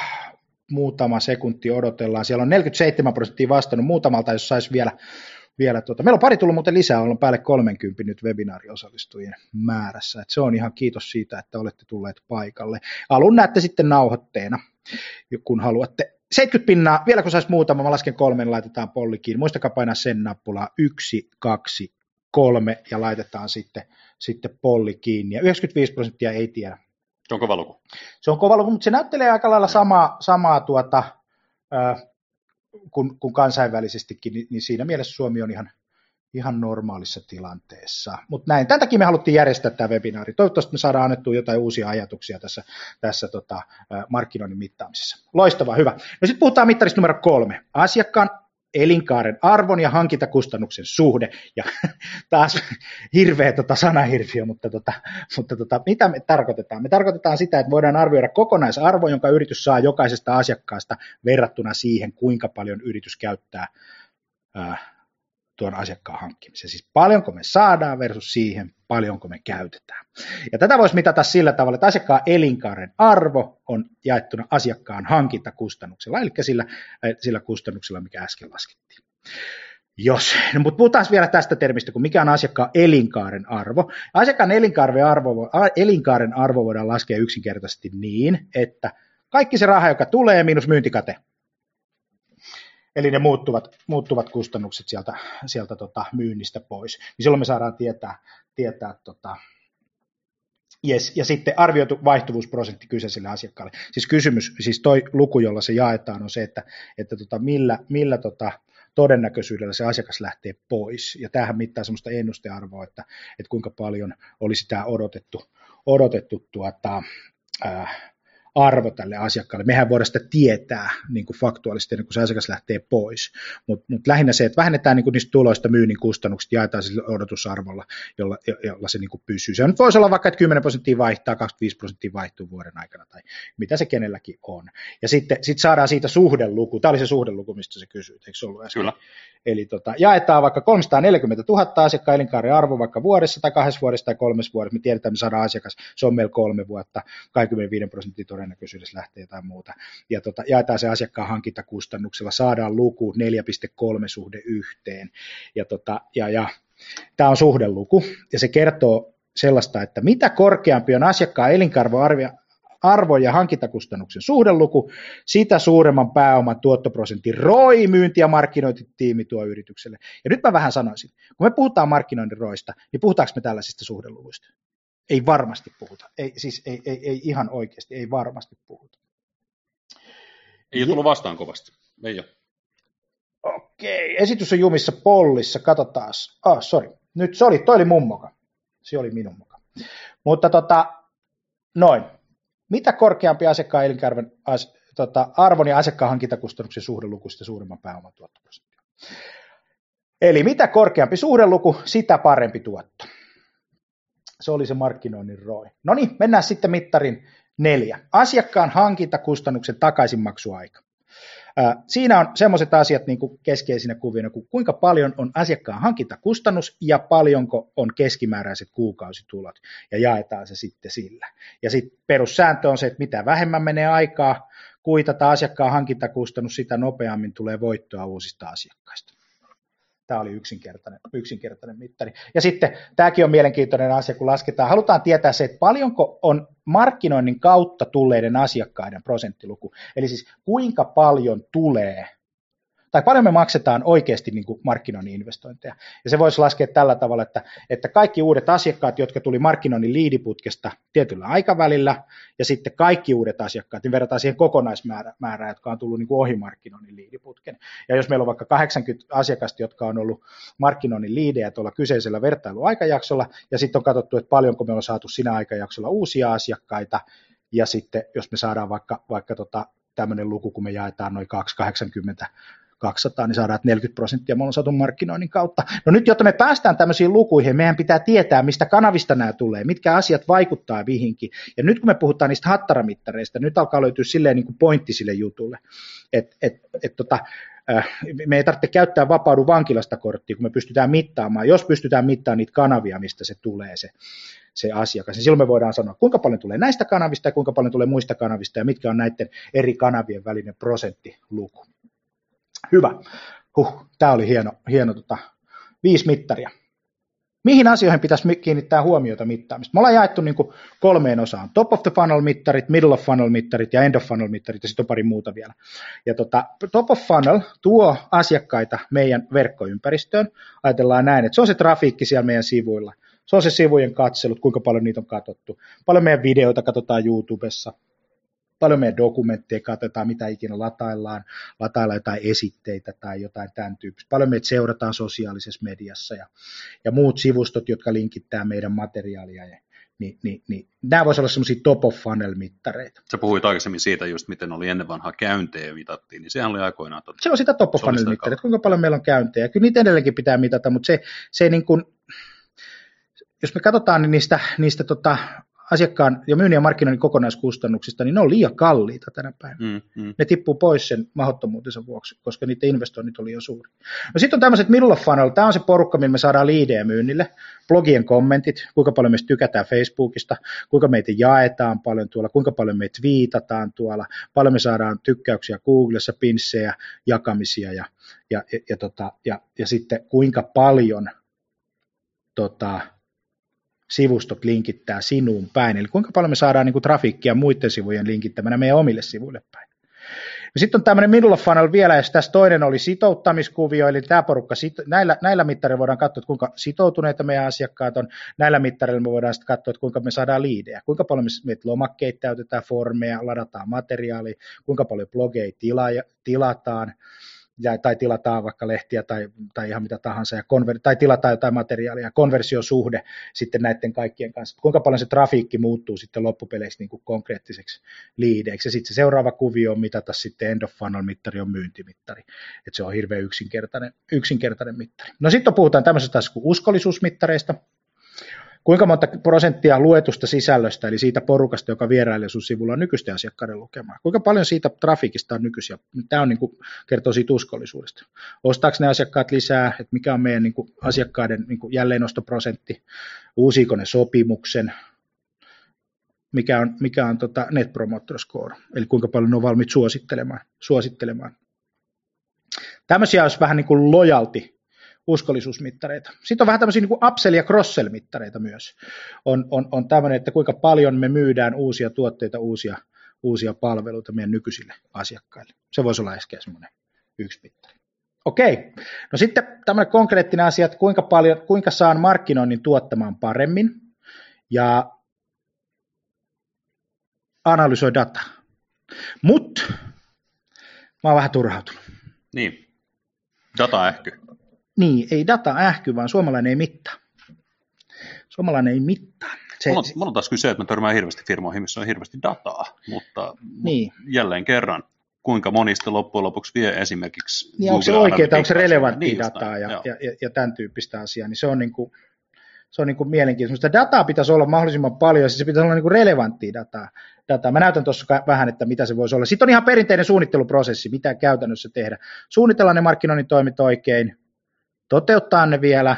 muutama sekunti odotellaan. Siellä on 47 prosenttia vastannut muutamalta, jos saisi vielä, vielä tuota. Meillä on pari tullut muuten lisää, on päälle 30 nyt webinaariosallistujien määrässä. Et se on ihan kiitos siitä, että olette tulleet paikalle. Alun näette sitten nauhoitteena, kun haluatte. 70 pinnaa, vielä kun saisi muutama, mä lasken kolmen, laitetaan pollikiin. Muistakaa painaa sen nappulaa, yksi, kaksi, kolme ja laitetaan sitten sitten polli kiinni. Ja 95 prosenttia ei tiedä. Se on kova luku. Se on kova luku, mutta se näyttelee aika lailla samaa, samaa tuota, äh, kuin, kuin kansainvälisestikin, niin, niin siinä mielessä Suomi on ihan, ihan normaalissa tilanteessa. Mutta näin, tämän takia me haluttiin järjestää tämä webinaari. Toivottavasti me saadaan annettua jotain uusia ajatuksia tässä, tässä tota, markkinoinnin mittaamisessa. Loistavaa, hyvä. No sitten puhutaan mittarista numero kolme. Asiakkaan elinkaaren arvon ja hankintakustannuksen suhde. Ja taas hirveä tota sanahirviö, mutta, tota, mutta tota, mitä me tarkoitetaan? Me tarkoitetaan sitä, että voidaan arvioida kokonaisarvo, jonka yritys saa jokaisesta asiakkaasta verrattuna siihen, kuinka paljon yritys käyttää ää, tuon asiakkaan hankkimiseen. Siis paljonko me saadaan versus siihen, paljonko me käytetään. Ja tätä voisi mitata sillä tavalla, että asiakkaan elinkaaren arvo on jaettuna asiakkaan hankintakustannuksella, eli sillä, äh, sillä kustannuksella, mikä äsken laskettiin. Jos, no, mutta puhutaan vielä tästä termistä, kun mikä on asiakkaan elinkaaren arvo. Asiakkaan elinkaaren arvo, elinkaaren arvo voidaan laskea yksinkertaisesti niin, että kaikki se raha, joka tulee, miinus myyntikate, eli ne muuttuvat, muuttuvat kustannukset sieltä, sieltä tota myynnistä pois, niin silloin me saadaan tietää, tietää tota, Yes, ja sitten arvioitu vaihtuvuusprosentti kyseiselle asiakkaalle. Siis kysymys, siis toi luku, jolla se jaetaan, on se, että, että tota, millä, millä tota, todennäköisyydellä se asiakas lähtee pois. Ja tämähän mittaa sellaista ennustearvoa, että, että kuinka paljon olisi tämä odotettu, odotettu tuota, äh, arvo tälle asiakkaalle. Mehän voidaan sitä tietää niin kuin faktuaalisesti ennen kuin se asiakas lähtee pois, mutta mut lähinnä se, että vähennetään niin kuin niistä tuloista myynnin kustannukset, jaetaan sillä odotusarvolla, jolla, jolla se niin kuin pysyy. Se nyt voisi olla vaikka, että 10 prosenttia vaihtaa, 25 prosenttia vaihtuu vuoden aikana tai mitä se kenelläkin on. Ja sitten sit saadaan siitä suhdeluku, tämä oli se suhdeluku, mistä se kysyy, eikö se ollut äsken? Kyllä. Eli tota, jaetaan vaikka 340 000 asiakkaan elinkaaren arvo vaikka vuodessa tai kahdessa vuodessa tai kolmessa vuodessa. Me tiedetään, että me saadaan asiakas, se on meillä kolme vuotta, 25 prosenttia todennäköisyydessä lähtee jotain muuta. Ja tota, jaetaan se asiakkaan hankintakustannuksella, saadaan luku 4,3 suhde yhteen. Ja, tota, ja, ja tämä on suhdeluku, ja se kertoo sellaista, että mitä korkeampi on asiakkaan elinkaarvoarvio, arvo- ja hankintakustannuksen suhdeluku, sitä suuremman pääoman tuottoprosentin ROI, myynti- ja markkinointitiimi tuo yritykselle. Ja nyt mä vähän sanoisin, kun me puhutaan markkinoinnin roista, niin puhutaanko me tällaisista suhdeluvuista? Ei varmasti puhuta. Ei, siis ei, ei, ei ihan oikeasti, ei varmasti puhuta. Ei ole tullut vastaan kovasti. Ei ole. Okei, esitys on jumissa pollissa, katsotaan. Ah, sorry. Nyt se oli, toi oli mun moka. Se oli minun moka. Mutta tota, noin mitä korkeampi asiakkaan elinkaaren as, tota, arvon ja asiakkaan hankintakustannuksen suhdeluku, sitä suuremman pääoman tuottoprosentti. Eli mitä korkeampi suhdeluku, sitä parempi tuotto. Se oli se markkinoinnin ROI. No niin, mennään sitten mittarin neljä. Asiakkaan hankintakustannuksen takaisinmaksuaika. Siinä on sellaiset asiat niin kuin keskeisinä kuvina, kuin kuinka paljon on asiakkaan hankintakustannus ja paljonko on keskimääräiset kuukausitulot, ja jaetaan se sitten sillä. Ja sitten perussääntö on se, että mitä vähemmän menee aikaa kuitata asiakkaan hankintakustannus, sitä nopeammin tulee voittoa uusista asiakkaista. Tämä oli yksinkertainen, yksinkertainen mittari. Ja sitten tämäkin on mielenkiintoinen asia, kun lasketaan. Halutaan tietää se, että paljonko on markkinoinnin kautta tulleiden asiakkaiden prosenttiluku. Eli siis kuinka paljon tulee tai paljon me maksetaan oikeasti niin kuin markkinoinnin investointeja. Ja se voisi laskea tällä tavalla, että, että kaikki uudet asiakkaat, jotka tuli markkinoinnin liidiputkesta tietyllä aikavälillä, ja sitten kaikki uudet asiakkaat, niin verrataan siihen kokonaismäärään, jotka on tullut niin kuin ohi markkinoinnin liidiputken. Ja jos meillä on vaikka 80 asiakasta, jotka on ollut markkinoinnin liidejä tuolla kyseisellä vertailuaikajaksolla, ja sitten on katsottu, että paljonko me on saatu siinä aikajaksolla uusia asiakkaita, ja sitten jos me saadaan vaikka, vaikka tota, tämmöinen luku, kun me jaetaan noin 280 200, niin saadaan 40 prosenttia me ollaan saatu markkinoinnin kautta. No nyt, jotta me päästään tämmöisiin lukuihin, meidän pitää tietää, mistä kanavista nämä tulee, mitkä asiat vaikuttaa mihinkin. Ja nyt kun me puhutaan niistä hattaramittareista, nyt alkaa löytyä silleen niin kuin pointti sille jutulle, että et, et, tota, äh, me ei tarvitse käyttää vapaudu vankilasta korttia, kun me pystytään mittaamaan, jos pystytään mittaamaan niitä kanavia, mistä se tulee se, se asiakas, niin silloin me voidaan sanoa, kuinka paljon tulee näistä kanavista ja kuinka paljon tulee muista kanavista ja mitkä on näiden eri kanavien välinen prosenttiluku. Hyvä. Huh, tämä oli hieno, hieno tota, viisi mittaria. Mihin asioihin pitäisi kiinnittää huomiota mittaamista? Me ollaan jaettu niin kuin kolmeen osaan. Top of the funnel mittarit, middle of funnel mittarit ja end of funnel mittarit ja sitten on pari muuta vielä. Ja tota, top of funnel tuo asiakkaita meidän verkkoympäristöön. Ajatellaan näin, että se on se trafiikki siellä meidän sivuilla. Se on se sivujen katselut, kuinka paljon niitä on katsottu. Paljon meidän videoita katsotaan YouTubessa, paljon meidän dokumentteja katsotaan, mitä ikinä lataillaan, lataillaan jotain esitteitä tai jotain tämän tyyppistä. Paljon meitä seurataan sosiaalisessa mediassa ja, ja muut sivustot, jotka linkittää meidän materiaalia. Ja, niin, niin, niin, nämä voisivat olla semmoisia top of funnel mittareita. Sä puhuit aikaisemmin siitä just, miten oli ennen vanhaa käyntejä mitattiin, niin sehän oli aikoinaan totta. Se on sitä top of funnel mittareita, kuinka paljon meillä on käyntejä. Kyllä niitä edelleenkin pitää mitata, mutta se, se niin kuin, jos me katsotaan niin niistä, niistä tota, asiakkaan ja myynnin ja markkinoinnin kokonaiskustannuksista, niin ne on liian kalliita tänä päivänä. Mm, mm. Ne tippuu pois sen mahdottomuutensa vuoksi, koska niiden investoinnit oli jo suuri. No sitten on tämmöiset middle of funnel, tämä on se porukka, millä me saadaan liidejä myynnille, blogien kommentit, kuinka paljon me tykätään Facebookista, kuinka meitä jaetaan paljon tuolla, kuinka paljon me viitataan tuolla, paljon me saadaan tykkäyksiä Googlessa, pinssejä, jakamisia ja, ja, ja, ja, tota, ja, ja sitten kuinka paljon tota, sivustot linkittää sinuun päin, eli kuinka paljon me saadaan niin kuin trafiikkia muiden sivujen linkittämänä meidän omille sivuille päin. Sitten on tämmöinen middle funnel vielä, ja tässä toinen oli sitouttamiskuvio, eli tämä porukka, näillä, näillä mittareilla voidaan katsoa, että kuinka sitoutuneita meidän asiakkaat on, näillä mittareilla me voidaan sitten katsoa, että kuinka me saadaan liidejä, kuinka paljon me meitä lomakkeita täytetään, formeja, ladataan materiaalia, kuinka paljon blogeja tila, tilataan, ja, tai tilataan vaikka lehtiä tai, tai ihan mitä tahansa, ja konver- tai tilataan jotain materiaalia, konversiosuhde sitten näiden kaikkien kanssa, kuinka paljon se trafiikki muuttuu sitten loppupeleissä niin kuin konkreettiseksi liideiksi, ja sitten se seuraava kuvio on mitata sitten end of funnel mittari on myyntimittari, että se on hirveän yksinkertainen, yksinkertainen mittari. No sitten puhutaan tämmöisestä kuin uskollisuusmittareista, Kuinka monta prosenttia luetusta sisällöstä, eli siitä porukasta, joka vierailee sun sivulla, on nykyisten asiakkaiden lukemaa? Kuinka paljon siitä trafiikista on nykyisiä? Tämä on niin kuin, kertoo siitä uskollisuudesta. Ostaako ne asiakkaat lisää, että mikä on meidän niin kuin, asiakkaiden niin kuin, jälleennostoprosentti, uusiiko ne sopimuksen, mikä on, mikä on tota Net Promoter Score, eli kuinka paljon ne on valmiit suosittelemaan. suosittelemaan. Tämmöisiä olisi vähän niin kuin lojalti uskollisuusmittareita. Sitten on vähän tämmöisiä niin kuin upsell- ja cross-sell-mittareita myös. On, on, on tämmöinen, että kuinka paljon me myydään uusia tuotteita, uusia, uusia palveluita meidän nykyisille asiakkaille. Se voisi olla ehkä semmoinen yksi mittari. Okei, no sitten tämmöinen konkreettinen asia, että kuinka, paljon, kuinka saan markkinoinnin tuottamaan paremmin ja analysoi dataa. Mutta mä oon vähän turhautunut. Niin, data ähky. Niin, ei data ähky, vaan suomalainen ei mittaa. Suomalainen ei mittaa. Se, mulla, on, mulla on taas kyse, että mä törmään hirveästi firmoihin, missä on hirveästi dataa, mutta, niin. mutta jälleen kerran, kuinka monista loppujen lopuksi vie esimerkiksi niin onko se oikeaa, onko se relevanttia niin dataa ja, ja, ja, ja tämän tyyppistä asiaa, niin se on, niin kuin, se on niin kuin mielenkiintoista. Dataa pitäisi olla mahdollisimman paljon, siis se pitäisi olla niin kuin relevanttia dataa. dataa. Mä näytän tuossa vähän, että mitä se voisi olla. Sitten on ihan perinteinen suunnitteluprosessi, mitä käytännössä tehdä. Suunnitellaan ne markkinoinnin toimit oikein, toteuttaa ne vielä,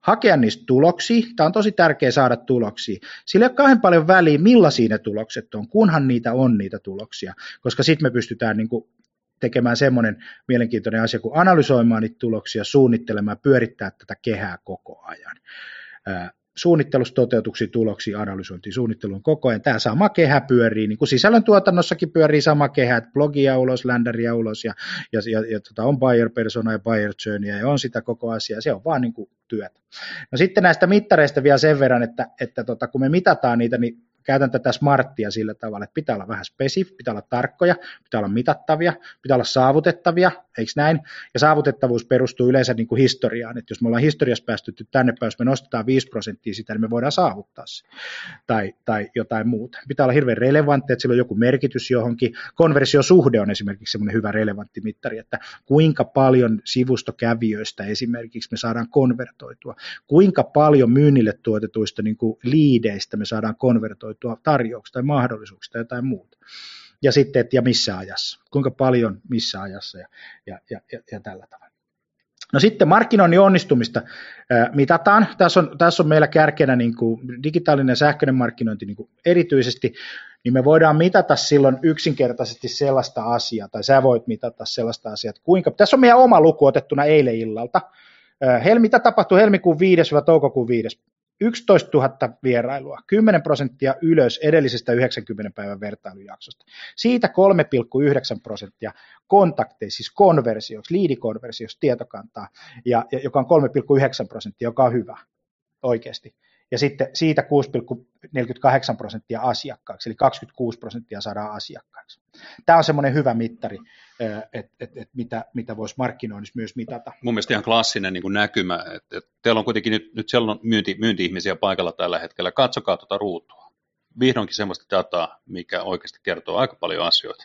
hakea niistä tuloksia. Tämä on tosi tärkeää saada tuloksia. Sillä ei ole kauhean paljon väliä, millaisia ne tulokset on, kunhan niitä on niitä tuloksia, koska sitten me pystytään niin kuin tekemään semmoinen mielenkiintoinen asia kuin analysoimaan niitä tuloksia, suunnittelemaan, pyörittää tätä kehää koko ajan suunnittelusta toteutuksiin, tuloksiin, analysointiin, suunnitteluun koko ajan. Tämä sama kehä pyörii, niin kuin sisällöntuotannossakin pyörii sama kehä, että blogia ulos, länderia ulos ja, ja, ja, ja tota, on buyer persona ja buyer journey ja on sitä koko asiaa, se on vaan niin kuin työtä. No sitten näistä mittareista vielä sen verran, että, että tota, kun me mitataan niitä, niin käytän tätä smarttia sillä tavalla, että pitää olla vähän spesif, pitää olla tarkkoja, pitää olla mitattavia, pitää olla saavutettavia, eikö näin? Ja saavutettavuus perustuu yleensä niin kuin historiaan, että jos me ollaan historiassa päästetty tänne päin, jos me nostetaan 5 prosenttia sitä, niin me voidaan saavuttaa se, tai, tai jotain muuta. Pitää olla hirveän relevantti, että sillä on joku merkitys johonkin. Konversiosuhde on esimerkiksi semmoinen hyvä relevantti mittari, että kuinka paljon sivustokävijöistä esimerkiksi me saadaan konvertoitua, kuinka paljon myynnille tuotetuista niin kuin liideistä me saadaan konvertoitua, tarjouttua tarjouksista tai mahdollisuuksista tai muuta. Ja sitten, että ja missä ajassa, kuinka paljon missä ajassa ja, ja, ja, ja, tällä tavalla. No sitten markkinoinnin onnistumista mitataan. Tässä on, tässä on meillä kärkenä niin kuin digitaalinen ja sähköinen markkinointi niin kuin erityisesti, niin me voidaan mitata silloin yksinkertaisesti sellaista asiaa, tai sä voit mitata sellaista asiaa, että kuinka, tässä on meidän oma luku otettuna eilen illalta. Ää, mitä tapahtui helmikuun 5-toukokuun 5. 11 000 vierailua, 10 prosenttia ylös edellisestä 90 päivän vertailujaksosta. Siitä 3,9 prosenttia kontakteja, siis konversioksi, liidikonversioksi tietokantaa, ja, ja joka on 3,9 prosenttia, joka on hyvä oikeasti. Ja sitten siitä 6,48 prosenttia asiakkaaksi, eli 26 prosenttia saadaan asiakkaaksi. Tämä on semmoinen hyvä mittari, että et, et mitä, mitä voisi markkinoinnissa myös mitata. Mun mielestä ihan klassinen niin näkymä, että, että teillä on kuitenkin nyt, nyt siellä on myynti, myynti-ihmisiä paikalla tällä hetkellä, katsokaa tuota ruutua. Vihdoinkin semmoista dataa, mikä oikeasti kertoo aika paljon asioita.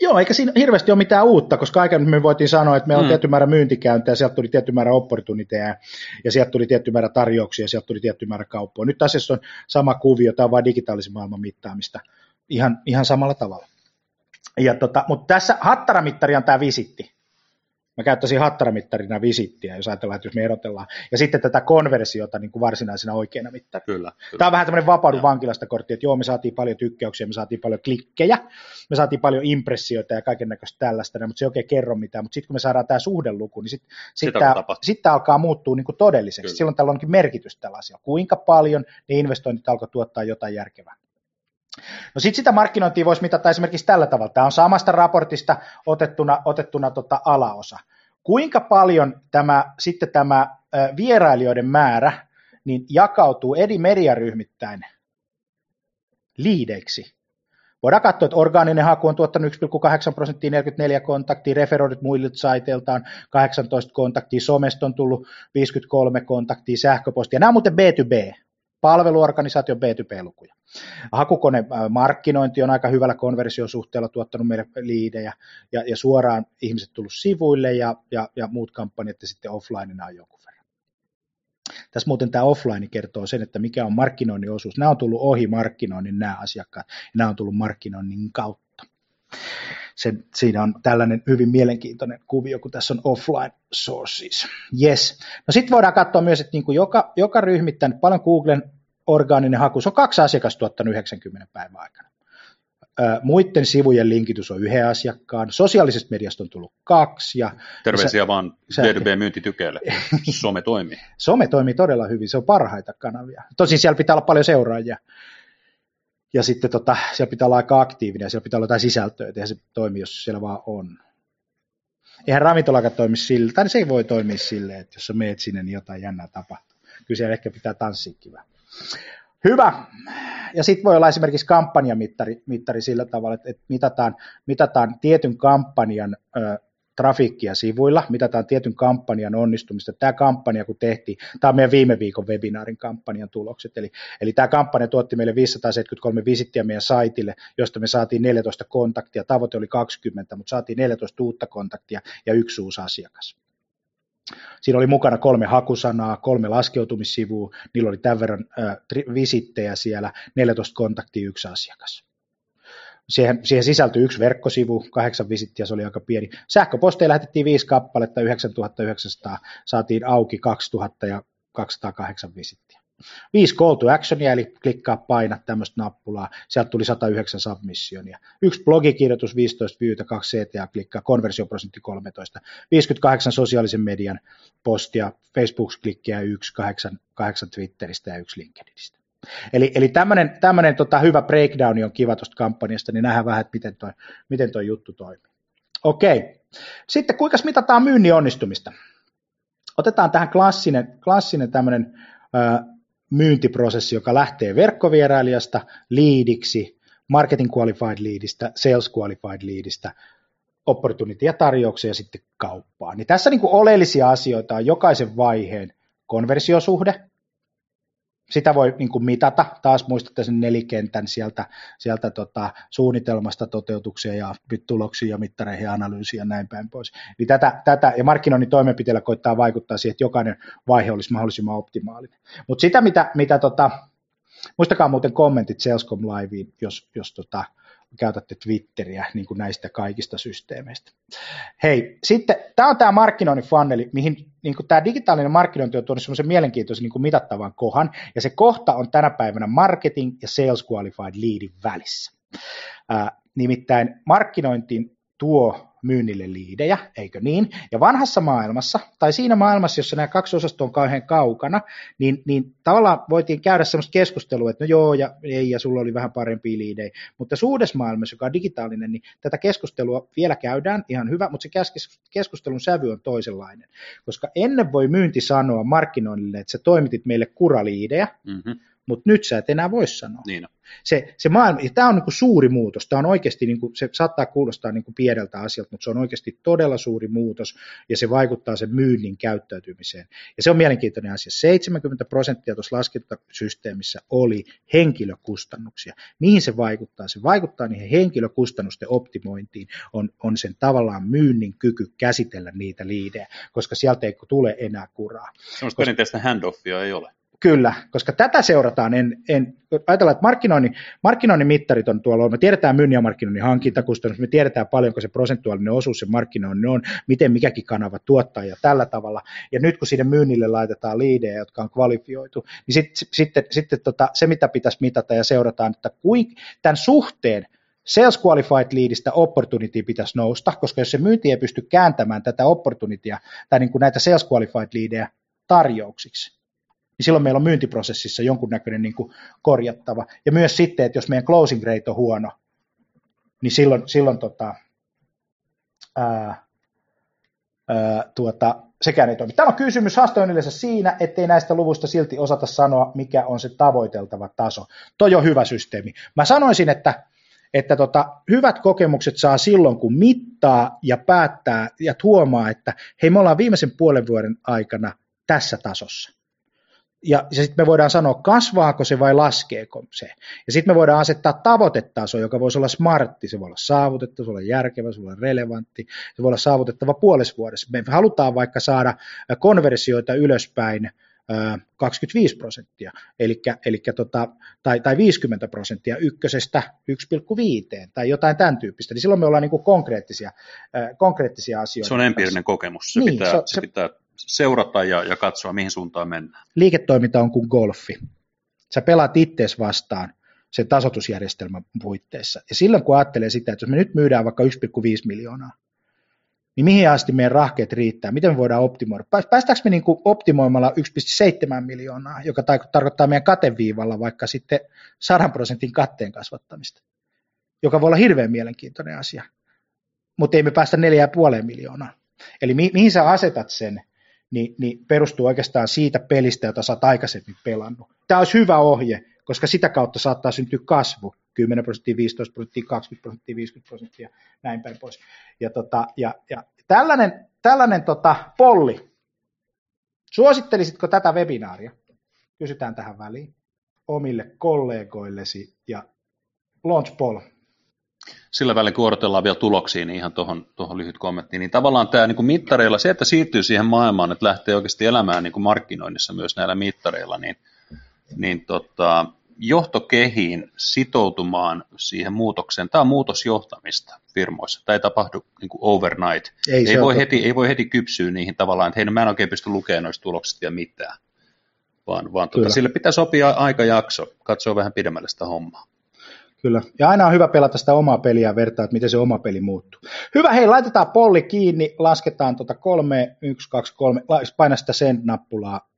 Joo, eikä siinä hirveästi ole mitään uutta, koska aikaisemmin me voitiin sanoa, että meillä on mm. tietty määrä myyntikäyntejä, sieltä tuli tietty määrä opportuniteja, ja sieltä tuli tietty määrä tarjouksia, ja sieltä tuli tietty määrä kauppoja. Nyt asiassa on sama kuvio, tämä on vain digitaalisen maailman mittaamista ihan, ihan samalla tavalla. Ja tota, mutta tässä hattaramittari on tämä visitti. Mä käyttäisin hattaramittarina visittiä, jos ajatellaan, että jos me erotellaan. Ja sitten tätä konversiota niin kuin varsinaisena oikeana mittarina. Kyllä, kyllä. Tämä on vähän tämmöinen vapaudu vankilasta kortti, että joo, me saatiin paljon tykkäyksiä, me saatiin paljon klikkejä, me saatiin paljon impressioita ja kaiken näköistä tällaista, mutta se ei oikein kerro mitään. Mutta sitten kun me saadaan tämä suhdeluku, niin sitten sit tämä, sit tämä alkaa muuttua niin kuin todelliseksi. Kyllä. Silloin tällä onkin merkitys tällä asialla. Kuinka paljon ne investoinnit alkoi tuottaa jotain järkevää. No sitten sitä markkinointia voisi mitata esimerkiksi tällä tavalla. Tämä on samasta raportista otettuna, otettuna tota alaosa. Kuinka paljon tämä, sitten tämä vierailijoiden määrä niin jakautuu eri mediaryhmittäin liideiksi? Voidaan katsoa, että orgaaninen haku on tuottanut 1,8 prosenttia 44 kontaktia, referoidut muille saiteiltaan 18 kontaktia, somesta on tullut 53 kontaktia, sähköpostia. Nämä on muuten B2B, palveluorganisaation B2B-lukuja. Hakukone markkinointi on aika hyvällä konversiosuhteella tuottanut meille liidejä ja, ja suoraan ihmiset tullut sivuille ja, ja, ja muut kampanjat ja sitten offlineina on jonkun verran. Tässä muuten tämä offline kertoo sen, että mikä on markkinoinnin osuus. Nämä on tullut ohi markkinoinnin nämä asiakkaat nämä on tullut markkinoinnin kautta. Se, siinä on tällainen hyvin mielenkiintoinen kuvio, kun tässä on offline sources. Yes. No sitten voidaan katsoa myös, että niin kuin joka, joka ryhmittänyt paljon Googlen orgaaninen haku, se on kaksi asiakasta tuottanut 90 päivän aikana. Muiden sivujen linkitys on yhden asiakkaan, sosiaalisesta mediasta on tullut kaksi. Ja Terveisiä ja vaan B2B-myyntitykeille. Some toimii. Some toimii todella hyvin, se on parhaita kanavia. Tosin siellä pitää olla paljon seuraajia. Ja sitten tota, siellä pitää olla aika aktiivinen ja siellä pitää olla jotain sisältöä, että se toimii, jos siellä vaan on. Eihän ravintolakaan toimi sillä, tai se ei voi toimia silleen, että jos sä meet sinne, niin jotain jännää tapahtuu. Kyllä siellä ehkä pitää tanssiikin vähän. Hyvä. Ja sitten voi olla esimerkiksi kampanjamittari mittari sillä tavalla, että, että mitataan, mitataan tietyn kampanjan ö, trafiikkia sivuilla, mitataan tietyn kampanjan onnistumista. Tämä kampanja, kun tehtiin, tämä on meidän viime viikon webinaarin kampanjan tulokset, eli, eli tämä kampanja tuotti meille 573 visittiä meidän saitille, josta me saatiin 14 kontaktia, tavoite oli 20, mutta saatiin 14 uutta kontaktia ja yksi uusi asiakas. Siinä oli mukana kolme hakusanaa, kolme laskeutumissivua, niillä oli tämän verran visittejä siellä, 14 kontaktia, yksi asiakas. Siihen, siihen sisältyi yksi verkkosivu, kahdeksan visittiä, se oli aika pieni. Sähköposteja lähetettiin viisi kappaletta, 9900, saatiin auki 2000 ja 208 visittiä. Viisi call to actionia, eli klikkaa, paina tämmöistä nappulaa. Sieltä tuli 109 submissionia. Yksi blogikirjoitus, 15 viewtä, kaksi CTA klikkaa, konversioprosentti 13. 58 sosiaalisen median postia, Facebook-klikkiä, yksi, kahdeksan, kahdeksan Twitteristä ja yksi LinkedInistä. Eli, eli tämmöinen, tota, hyvä breakdown on kiva tuosta kampanjasta, niin nähdään vähän, että miten toi, miten toi juttu toimii. Okei. Sitten kuinka mitataan myynnin onnistumista? Otetaan tähän klassinen, klassinen tämmöinen myyntiprosessi, joka lähtee verkkovierailijasta liidiksi, marketing qualified leadistä, sales qualified leadistä, opportunity ja tarjouksia ja sitten kauppaa. Niin tässä niin kuin oleellisia asioita on jokaisen vaiheen konversiosuhde, sitä voi niin kuin mitata, taas muistatte sen nelikentän sieltä, sieltä tota, suunnitelmasta toteutukseen ja tuloksiin ja mittareihin ja analyysiin ja näin päin pois. Eli tätä, tätä, ja markkinoinnin toimenpiteillä koittaa vaikuttaa siihen, että jokainen vaihe olisi mahdollisimman optimaalinen. Mutta sitä, mitä, mitä tota, muistakaa muuten kommentit Salescom Liveen, jos, jos tota, käytätte Twitteriä niin kuin näistä kaikista systeemeistä. Hei, sitten tämä on tämä markkinoinnin funneli, mihin niin kuin tämä digitaalinen markkinointi on tuonut semmoisen mielenkiintoisen niin kuin mitattavan kohan, ja se kohta on tänä päivänä marketing ja sales qualified leadin välissä. Ää, nimittäin markkinointiin tuo myynnille liidejä, eikö niin? Ja vanhassa maailmassa, tai siinä maailmassa, jossa nämä kaksi osastoa on kauhean kaukana, niin, niin tavallaan voitiin käydä sellaista keskustelua, että no joo ja ei, ja sulla oli vähän parempi liidejä. Mutta suudessa maailmassa, joka on digitaalinen, niin tätä keskustelua vielä käydään, ihan hyvä, mutta se keskustelun sävy on toisenlainen. Koska ennen voi myynti sanoa markkinoinnille, että sä toimitit meille kuraliidejä, mm-hmm mutta nyt sä et enää voi sanoa. Niin se, se maailma, ja tämä on niin kuin suuri muutos, tämä on oikeasti, niin kuin, se saattaa kuulostaa niin kuin pieneltä asialta, mutta se on oikeasti todella suuri muutos, ja se vaikuttaa sen myynnin käyttäytymiseen. Ja se on mielenkiintoinen asia. 70 prosenttia tuossa laskentasysteemissä oli henkilökustannuksia. Mihin se vaikuttaa? Se vaikuttaa niihin henkilökustannusten optimointiin, on, on sen tavallaan myynnin kyky käsitellä niitä liidejä, koska sieltä ei tule enää kuraa. Sellaista perinteistä handoffia ei ole. Kyllä, koska tätä seurataan. En, en, ajatellaan, että markkinoinnin, markkinoinnin mittarit on tuolla, me tiedetään myynnin ja markkinoinnin hankintakustannus, me tiedetään paljonko se prosentuaalinen osuus se markkinoinnin on, miten mikäkin kanava tuottaa ja tällä tavalla. Ja nyt kun sinne myynnille laitetaan liidejä, jotka on kvalifioitu, niin sitten sit, sit, sit, tota, se, mitä pitäisi mitata ja seurataan, että kuin, tämän suhteen Sales Qualified Leadistä opportunity pitäisi nousta, koska jos se myynti ei pysty kääntämään tätä opportunitya tai niin kuin näitä Sales Qualified Leadejä tarjouksiksi, niin silloin meillä on myyntiprosessissa jonkunnäköinen niin kuin korjattava. Ja myös sitten, että jos meidän closing rate on huono, niin silloin, silloin tota, ää, ää, tuota, sekään ei toimi. Tämä on kysymys, haaste on yleensä siinä, ettei näistä luvuista silti osata sanoa, mikä on se tavoiteltava taso. Toi on hyvä systeemi. Mä sanoisin, että että tota, hyvät kokemukset saa silloin, kun mittaa ja päättää ja huomaa, että hei me ollaan viimeisen puolen vuoden aikana tässä tasossa. Ja, ja sitten me voidaan sanoa, kasvaako se vai laskeeko se. Ja sitten me voidaan asettaa tavoitetaso, joka voisi olla smartti, se voi olla saavutettava, se voi olla järkevä, se voi olla relevantti, se voi olla saavutettava puolessa vuodessa. Me halutaan vaikka saada konversioita ylöspäin 25 prosenttia, eli, eli tota, tai, tai 50 prosenttia ykkösestä 1,5 tai jotain tämän tyyppistä, niin silloin me ollaan niin konkreettisia, konkreettisia asioita. Se on empiirinen kokemus, se, niin, pitää, se, se pitää seurata ja, ja katsoa, mihin suuntaan mennään. Liiketoiminta on kuin golfi. Sä pelaat ittees vastaan sen tasotusjärjestelmän puitteissa. Ja silloin kun ajattelee sitä, että jos me nyt myydään vaikka 1,5 miljoonaa, niin mihin asti meidän rahkeet riittää, miten me voidaan optimoida. Päästäänkö me niin kuin optimoimalla 1,7 miljoonaa, joka tarkoittaa meidän kateviivalla vaikka sitten 100 prosentin katteen kasvattamista, joka voi olla hirveän mielenkiintoinen asia, mutta ei me päästä 4,5 miljoonaa. Eli mi- mihin sä asetat sen, niin, niin perustuu oikeastaan siitä pelistä, jota sä oot aikaisemmin pelannut. Tämä olisi hyvä ohje, koska sitä kautta saattaa syntyä kasvu, 10 prosenttia, 15 prosenttia, 20 prosenttia, 50 prosenttia, näin päin pois. Ja, tota, ja, ja tällainen, tällainen tota, polli, suosittelisitko tätä webinaaria? Kysytään tähän väliin omille kollegoillesi ja Launch Paul, sillä välin kun odotellaan vielä tuloksia, niin ihan tuohon, tuohon lyhyt kommentti, niin tavallaan tämä niin kuin mittareilla, se, että siirtyy siihen maailmaan, että lähtee oikeasti elämään niin kuin markkinoinnissa myös näillä mittareilla, niin, niin tota, johtokehiin sitoutumaan siihen muutokseen. Tämä on muutosjohtamista firmoissa. Tämä ei tapahdu niin kuin overnight. Ei, ei, voi heti, ei voi heti kypsyä niihin tavallaan, että hei, no mä en oikein pysty lukemaan noista tuloksista ja mitään. Vaan, vaan tuota, sille pitää sopia aikajakso, katsoa vähän pidemmälle sitä hommaa. Kyllä. Ja aina on hyvä pelata sitä omaa peliä ja vertaa, että miten se oma peli muuttuu. Hyvä, hei, laitetaan polli kiinni, lasketaan tuota 3, 1, 2, 3, paina sitä send-nappulaa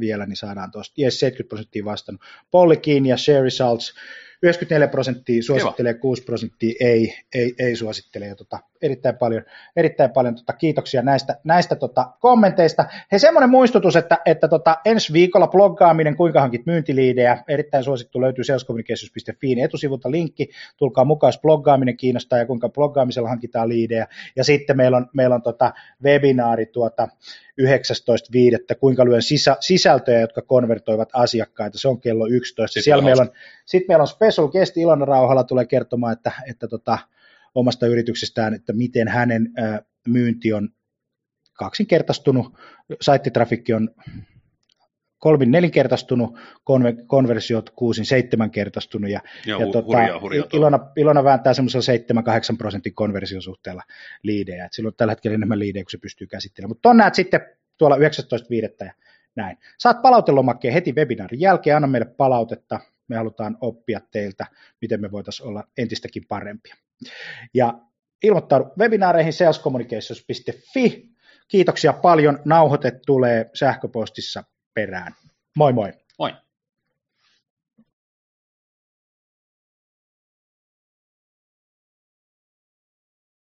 vielä, niin saadaan tuosta, yes, 70 prosenttia vastannut. Polli kiinni ja share results. 94 prosenttia suosittelee, 6 prosenttia ei, ei, ei suosittele. Ja tota, erittäin paljon, erittäin paljon tota, kiitoksia näistä, näistä tota, kommenteista. He semmoinen muistutus, että, että tota, ensi viikolla bloggaaminen, kuinka hankit myyntiliidejä, erittäin suosittu löytyy salescommunications.fiin etusivulta linkki, tulkaa mukaan, jos bloggaaminen kiinnostaa ja kuinka bloggaamisella hankitaan liidejä. Ja sitten meillä on, meillä on tota, webinaari tuota, 19.5. kuinka lyön sisä, sisältöjä, jotka konvertoivat asiakkaita. Se on kello 11. Sitten Siellä meillä on, sitten meillä on special guest Ilona Rauhala tulee kertomaan, että, että tota, omasta yrityksestään, että miten hänen myynti on kaksinkertaistunut, saittitrafikki on kolmin nelinkertaistunut, konve, konversiot kuusin seitsemänkertaistunut ja, Joo, ja tota, hurjaa, hurjaa Ilona, Ilona vääntää semmoisella 7-8 prosentin konversiosuhteella liidejä, että silloin tällä hetkellä enemmän liidejä kuin se pystyy käsittelemään, mutta on näet sitten tuolla 19.5. ja näin. Saat palautelomakkeen heti webinaarin jälkeen, anna meille palautetta, me halutaan oppia teiltä, miten me voitaisiin olla entistäkin parempia. Ja ilmoittaudu webinaareihin salescommunications.fi. Kiitoksia paljon, nauhoite tulee sähköpostissa perään. Moi moi!